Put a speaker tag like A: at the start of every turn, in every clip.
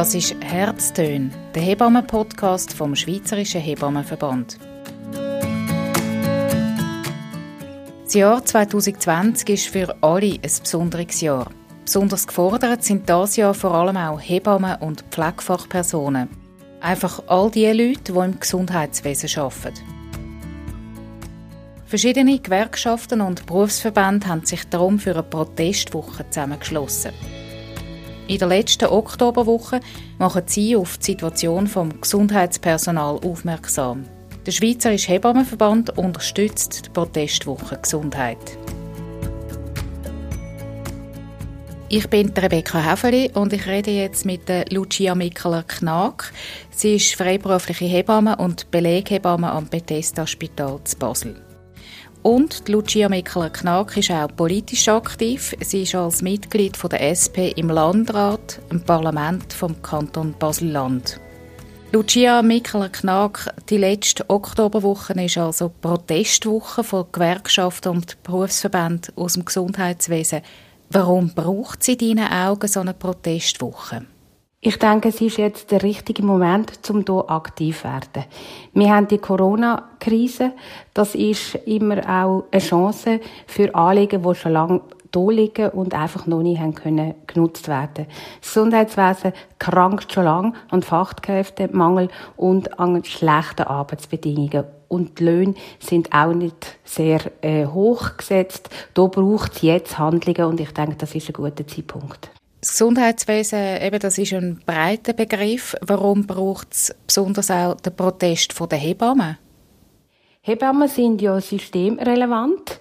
A: Das ist Herztön, der Hebammen-Podcast vom Schweizerischen Hebammenverband. Das Jahr 2020 ist für alle ein besonderes Jahr. Besonders gefordert sind das Jahr vor allem auch Hebammen und Pflegefachpersonen. Einfach all die Leute, die im Gesundheitswesen arbeiten. Verschiedene Gewerkschaften und Berufsverbände haben sich darum für eine Protestwoche zusammengeschlossen. In der letzten Oktoberwoche machen sie auf die Situation vom Gesundheitspersonal aufmerksam. Der Schweizerische Hebammenverband unterstützt die Protestwoche Gesundheit. Ich bin Rebecca Häfeli und ich rede jetzt mit Lucia Mikkeler-Knack. Sie ist freiberufliche Hebamme und Beleghebamme am Bethesda Spital zu Basel. Und Lucia Mikkeler-Knack ist auch politisch aktiv. Sie ist als Mitglied der SP im Landrat, im Parlament vom Kanton Basel-Land. Lucia Mikkeler-Knack, die letzte Oktoberwoche ist also Protestwoche von Gewerkschaften und Berufsverbänden aus dem Gesundheitswesen. Warum braucht sie in deinen Augen so eine Protestwoche?
B: Ich denke, es ist jetzt der richtige Moment, um hier aktiv zu werden. Wir haben die Corona-Krise. Das ist immer auch eine Chance für Anliegen, die schon lange hier liegen und einfach noch nicht haben können genutzt werden. Das Gesundheitswesen krankt schon lange an Fachkräftemangel und an schlechten Arbeitsbedingungen. Und die Löhne sind auch nicht sehr äh, hoch gesetzt. Da braucht es jetzt Handlungen und ich denke, das ist ein guter Zeitpunkt.
A: Das Gesundheitswesen, eben, das ist ein breiter Begriff. Warum braucht es besonders auch den Protest der Hebammen?
B: Hebammen sind ja systemrelevant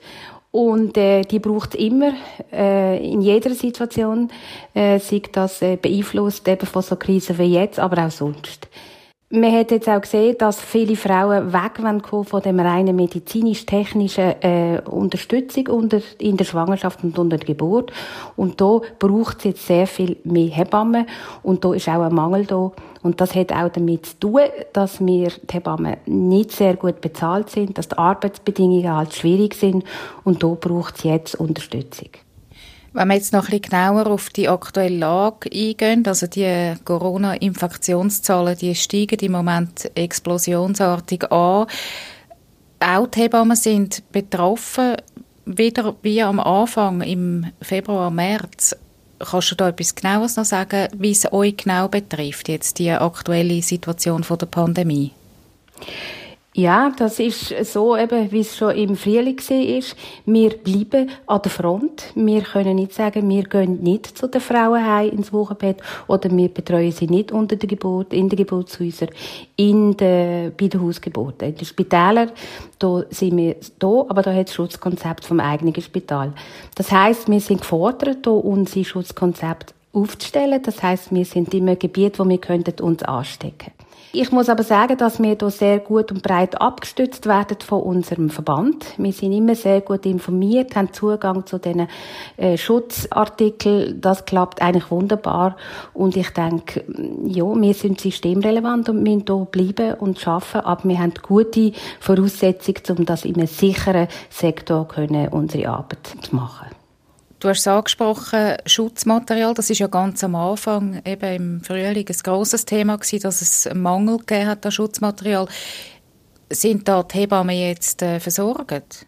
B: und äh, die braucht immer äh, in jeder Situation, äh, sei das äh, beeinflusst eben von so Krisen wie jetzt, aber auch sonst. Man hat jetzt auch gesehen, dass viele Frauen weg von dem reinen medizinisch-technischen äh, Unterstützung unter, in der Schwangerschaft und unter der Geburt. Und da braucht es jetzt sehr viel mehr Hebammen. Und da ist auch ein Mangel da. Und das hat auch damit zu tun, dass wir die Hebammen nicht sehr gut bezahlt sind, dass die Arbeitsbedingungen halt schwierig sind. Und da braucht es jetzt Unterstützung.
A: Wenn wir jetzt noch ein bisschen genauer auf die aktuelle Lage eingehen, also die Corona-Infektionszahlen, die steigen im Moment explosionsartig an. Auch die Hebammen sind betroffen, wieder wie am Anfang im Februar, März. Kannst du da etwas Genaues noch sagen, wie es euch genau betrifft, jetzt die aktuelle Situation der Pandemie?
B: Ja, das ist so eben, wie es schon im Frühling war. Wir bleiben an der Front. Wir können nicht sagen, wir gehen nicht zu den Frauen heim ins Wochenbett oder wir betreuen sie nicht unter der Geburt, in den Geburtshäusern, in der, bei den Hausgeburten. In den Spitälern, da sind wir da, aber da hat das Schutzkonzept vom eigenen Spital. Das heißt, wir sind gefordert, da unser Schutzkonzept aufzustellen. Das heißt, wir sind in einem Gebiet, wo wir uns anstecken könnten. Ich muss aber sagen, dass wir hier sehr gut und breit abgestützt werden von unserem Verband. Wir sind immer sehr gut informiert, haben Zugang zu diesen äh, Schutzartikeln. Das klappt eigentlich wunderbar. Und ich denke, ja, wir sind systemrelevant und müssen hier bleiben und arbeiten. Aber wir haben gute Voraussetzungen, um das in einem sicheren Sektor können, unsere Arbeit zu machen.
A: Du hast es angesprochen, Schutzmaterial, das ist ja ganz am Anfang, eben im Frühling, ein grosses Thema gewesen, dass es einen Mangel gegeben hat an Schutzmaterial. Sind da die Hebammen jetzt äh, versorgt?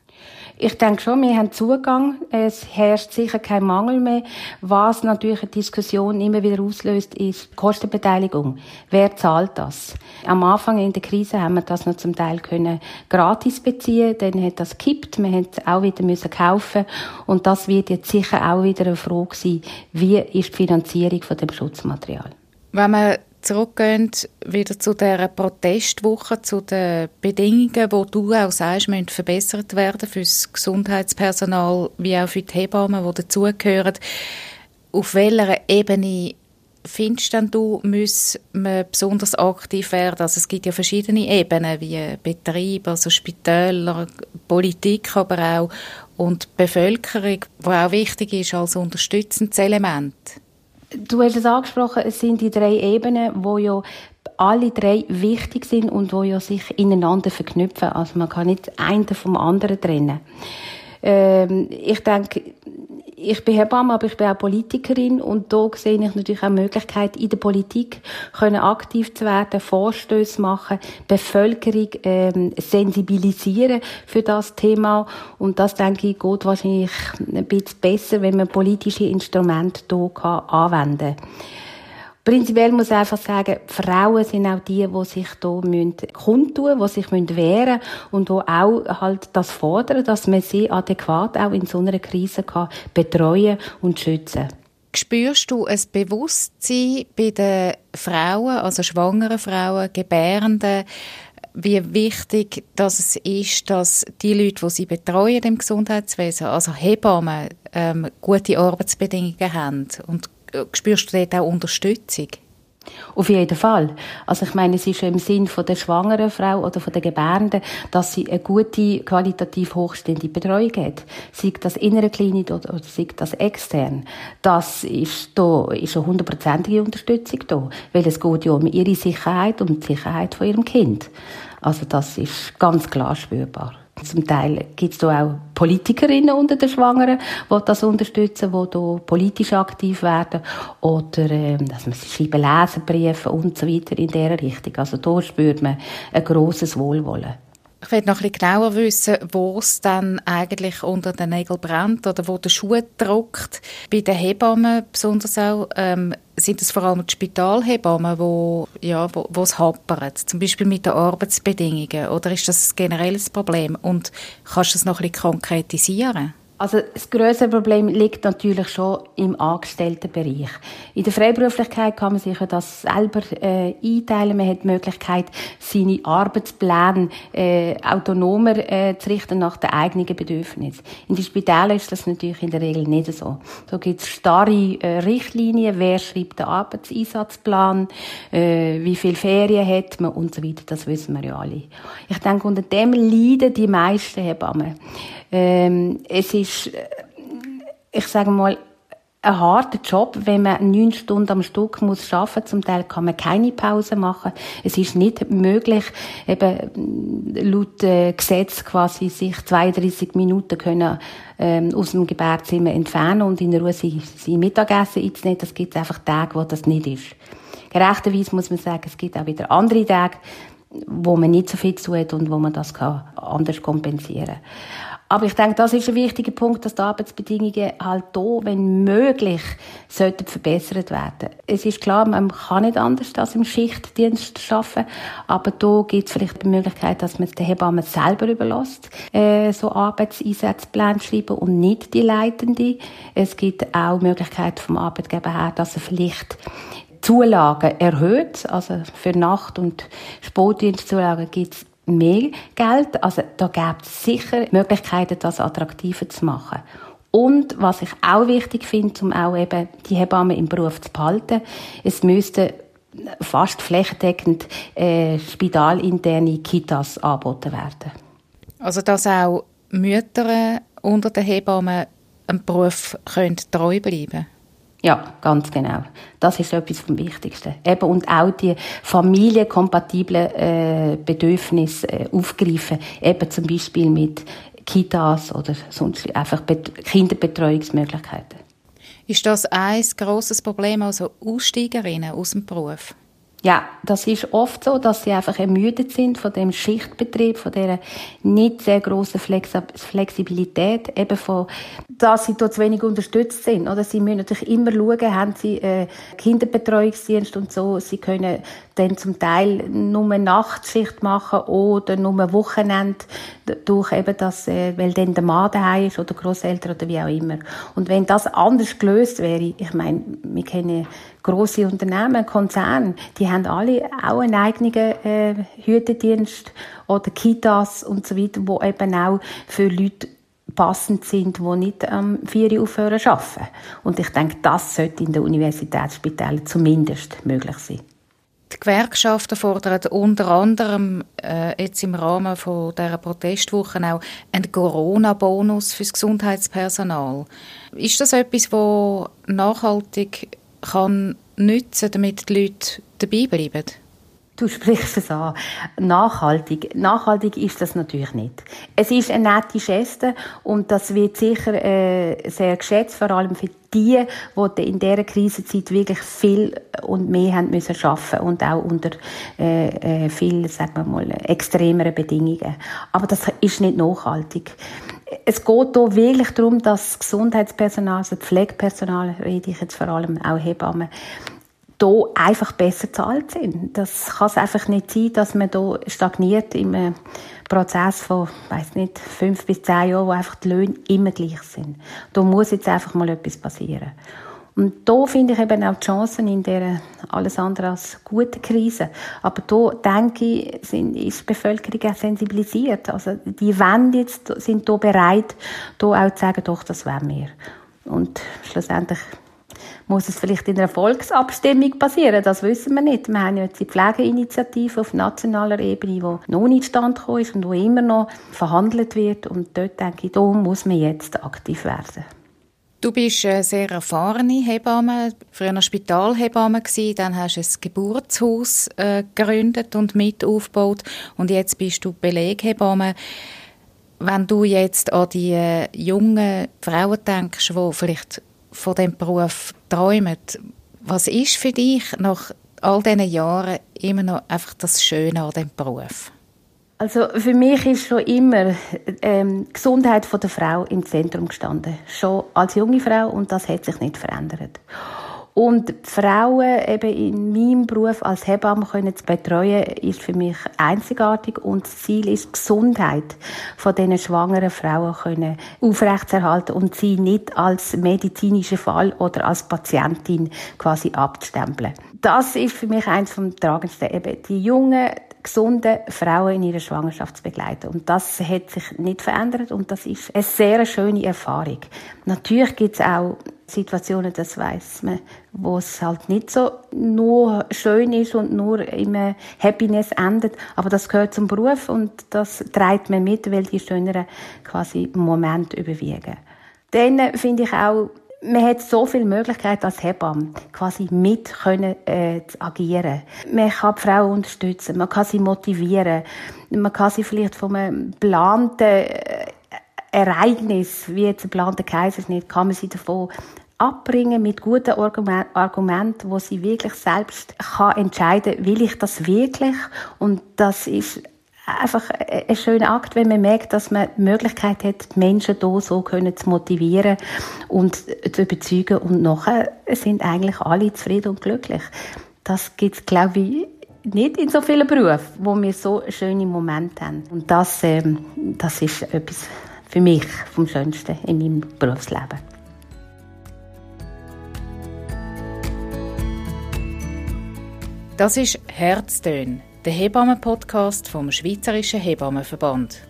B: Ich denke schon, wir haben Zugang. Es herrscht sicher kein Mangel mehr. Was natürlich eine Diskussion immer wieder auslöst, ist Kostenbeteiligung. Wer zahlt das? Am Anfang in der Krise haben wir das noch zum Teil können gratis beziehen. Dann hat das gekippt. Wir haben es auch wieder müssen kaufen. Und das wird jetzt sicher auch wieder eine Frage sein. Wie ist die Finanzierung von dem Schutzmaterial?
A: Wenn man zurückgehen wieder zu der Protestwoche, zu den Bedingungen, die du auch sagst, müssen verbessert werden für das Gesundheitspersonal wie auch für die Hebammen, die dazugehören. Auf welcher Ebene findest denn du, muss man besonders aktiv werden? Also es gibt ja verschiedene Ebenen, wie Betrieb, also Spitäler, Politik, aber auch und Bevölkerung, die auch wichtig ist als unterstützendes Element.
B: Du hast es angesprochen, es sind die drei Ebenen, wo ja alle drei wichtig sind und wo ja sich ineinander verknüpfen. Also man kann nicht einen vom anderen trennen. Ähm, ich denke, ich bin Hebamme, aber ich bin auch Politikerin und da sehe ich natürlich auch Möglichkeit, in der Politik können aktiv zu werden, Vorstöße machen, Bevölkerung ähm, sensibilisieren für das Thema und das, denke ich, geht wahrscheinlich ein bisschen besser, wenn man politische Instrumente hier anwenden kann. Prinzipiell muss ich einfach sagen, Frauen sind auch die, die sich kundtun müssen, die sich wehren müssen und die auch halt das fordern, dass man sie adäquat auch in so einer Krise kann betreuen und schützen.
A: Spürst du ein Bewusstsein bei den Frauen, also schwangeren Frauen, Gebärenden, wie wichtig dass es ist, dass die Leute, die sie betreuen im Gesundheitswesen, also Hebammen, ähm, gute Arbeitsbedingungen haben und spürst du dort auch Unterstützung?
B: Auf jeden Fall. Also ich meine, es ist im Sinn von der schwangeren Frau oder von der Gebärenden, dass sie eine gute, qualitativ hochstehende Betreuung hat. Sei das innere Klinik oder, oder sei das extern. Das ist, da ist eine hundertprozentige Unterstützung da. Weil es geht ja um ihre Sicherheit und die Sicherheit von ihrem Kind. Also das ist ganz klar spürbar. Zum Teil gibt es da auch Politikerinnen unter den Schwangeren, die das unterstützen, die da politisch aktiv werden. Oder, äh, dass man schreiben Leserbriefe und so weiter in dieser Richtung. Also da spürt man ein grosses Wohlwollen.
A: Ich will noch ein bisschen genauer wissen, wo es dann eigentlich unter den Nägeln brennt oder wo der Schuh drückt. Bei den Hebammen besonders auch, ähm, sind es vor allem die Spitalhebammen, wo, ja, wo, wo es hapert, zum Beispiel mit den Arbeitsbedingungen, oder ist das ein generelles Problem? Und kannst du das noch ein bisschen konkretisieren?
B: Also das größere Problem liegt natürlich schon im Angestelltenbereich. In der Freiberuflichkeit kann man sich das selber äh, einteilen. Man hat die Möglichkeit, seine Arbeitspläne äh, autonomer äh, zu richten nach den eigenen Bedürfnissen. In den Spitälern ist das natürlich in der Regel nicht so. Da gibt es starre äh, Richtlinien, wer schreibt den Arbeitseinsatzplan, äh, wie viel Ferien hat man und so weiter. Das wissen wir ja alle. Ich denke, unter dem leiden die meisten Hebammen. Ähm, es ist, äh, ich sage mal, ein harter Job, wenn man neun Stunden am Stück muss arbeiten. Zum Teil kann man keine Pause machen. Es ist nicht möglich, eben laut äh, Gesetz quasi sich 32 Minuten können ähm, aus dem Gebärzimmer entfernen und in Ruhe sein, sein Mittagessen einzunehmen. Das gibt einfach Tage, wo das nicht ist. Gerechterweise muss man sagen, es gibt auch wieder andere Tage, wo man nicht so viel zu tut und wo man das kann anders kompensieren kann. Aber ich denke, das ist ein wichtiger Punkt, dass die Arbeitsbedingungen halt hier, wenn möglich, sollten verbessert werden. Es ist klar, man kann nicht anders als im Schichtdienst arbeiten, aber hier gibt es vielleicht die Möglichkeit, dass man es den Hebammen selber überlässt, äh, so Arbeitseinsatzpläne schreiben und nicht die Leitende. Es gibt auch die Möglichkeit vom Arbeitgeber her, dass er vielleicht Zulagen erhöht, also für Nacht- und Sportdienstzulagen gibt es mehr Geld. Also da gibt es sicher Möglichkeiten, das attraktiver zu machen. Und was ich auch wichtig finde, um auch eben die Hebammen im Beruf zu behalten, es müsste fast flächendeckend äh, spitalinterne Kitas angeboten werden.
A: Also dass auch Mütter unter den Hebammen einem Beruf können treu bleiben?
B: Ja, ganz genau. Das ist etwas vom Wichtigsten. Eben, und auch die familienkompatiblen äh, Bedürfnisse äh, aufgreifen. Eben zum Beispiel mit Kitas oder sonst einfach Bet Kinderbetreuungsmöglichkeiten.
A: Ist das ein grosses Problem, also Aussteigerinnen aus dem Beruf?
B: Ja, das ist oft so, dass sie einfach ermüdet sind von dem Schichtbetrieb, von der nicht sehr großen Flexibilität, eben von, dass sie dort zu wenig unterstützt sind. Oder sie müssen natürlich immer schauen, haben sie äh, Kinderbetreuungsdienst und so. Sie können dann zum Teil nur Nachtschicht machen oder nur Wochenende durch eben das, äh, weil dann der Mann daheim ist oder Großeltern oder wie auch immer. Und wenn das anders gelöst wäre, ich meine, wir kennen große Unternehmen, Konzerne, die haben alle auch einen eigenen äh, Hütedienst oder Kitas und so weiter, wo eben auch für Leute passend sind, die nicht am ähm, 4 Uhr aufhören arbeiten. Und ich denke, das sollte in den Universitätsspitälern zumindest möglich sein.
A: Die Gewerkschaften fordern unter anderem äh, jetzt im Rahmen von dieser Protestwoche auch einen Corona-Bonus fürs Gesundheitspersonal. Ist das etwas, wo nachhaltig kann nützen, damit die Leute dabei bleiben?
B: Du sprichst es an. Nachhaltig. Nachhaltig ist das natürlich nicht. Es ist eine nette Geste und das wird sicher äh, sehr geschätzt, vor allem für die, die in dieser Krisenzeit wirklich viel und mehr haben müssen schaffen und auch unter äh, äh, viel, sagen wir mal, extremeren Bedingungen. Aber das ist nicht nachhaltig. Es geht hier wirklich darum, dass das Gesundheitspersonal, also Pflegepersonal, rede ich jetzt vor allem auch Hebammen, hier einfach besser zahlt sind. Das kann es einfach nicht sein, dass man hier stagniert im Prozess von, weiß nicht, fünf bis zehn Jahren, wo einfach die Löhne immer gleich sind. Da muss jetzt einfach mal etwas passieren. Und da finde ich eben auch die Chancen in dieser alles andere als guten Krise. Aber da denke ich, sind, ist die Bevölkerung auch sensibilisiert. Also die Wände jetzt sind da bereit, da auch zu sagen, doch, das wollen wir. Und schlussendlich muss es vielleicht in einer Volksabstimmung passieren? Das wissen wir nicht. Wir haben jetzt die Pflegeinitiative auf nationaler Ebene, die noch nicht stand ist und wo immer noch verhandelt wird. Und dort denke ich, da muss man jetzt aktiv werden.
A: Du bist eine sehr erfahrene Hebamme, früher Spitalhebamme gewesen, dann hast du ein Geburtshaus äh, gegründet und mit aufgebaut und jetzt bist du Beleghebamme. Wenn du jetzt an die äh, jungen Frauen denkst, die vielleicht von dem Beruf träumen. Was ist für dich nach all diesen Jahren immer noch einfach das Schöne an diesem Beruf?
B: Also für mich ist schon immer ähm, die Gesundheit der Frau im Zentrum gestanden. Schon als junge Frau und das hat sich nicht verändert. Und Frauen eben in meinem Beruf als Hebamme können zu betreuen, ist für mich einzigartig. Und das Ziel ist, die Gesundheit von diesen schwangeren Frauen können aufrechtzuerhalten und sie nicht als medizinischen Fall oder als Patientin quasi abzustempeln. Das ist für mich eins vom tragendsten. Eben die jungen gesunden Frauen in ihrer Schwangerschaft zu begleiten. Und das hat sich nicht verändert und das ist eine sehr schöne Erfahrung. Natürlich gibt es auch Situationen, das weiß man, wo es halt nicht so nur schön ist und nur immer Happiness endet. Aber das gehört zum Beruf und das treibt man mit, weil die schöneren quasi Momente überwiegen. Dann finde ich auch, man hat so viele Möglichkeiten als Hebamme, quasi mit können, äh, zu agieren. Man kann die Frau unterstützen, man kann sie motivieren, man kann sie vielleicht von einem geplanten äh, Ereignis, wie jetzt ein geplanter Kaiserschnitt, kann man sie davon abbringen mit guten Argumenten, wo sie wirklich selbst kann entscheiden, will ich das wirklich? Und das ist einfach ein schöner Akt, wenn man merkt, dass man die Möglichkeit hat, die Menschen hier so können zu motivieren und zu überzeugen. Und nachher sind eigentlich alle zufrieden und glücklich. Das gibt es, glaube ich, nicht in so vielen Berufen, wo wir so schöne Momente haben. Und das, ähm, das ist etwas für mich vom Schönsten in meinem Berufsleben.
A: Das ist Herztön, der Hebammen-Podcast vom Schweizerischen Hebammenverband.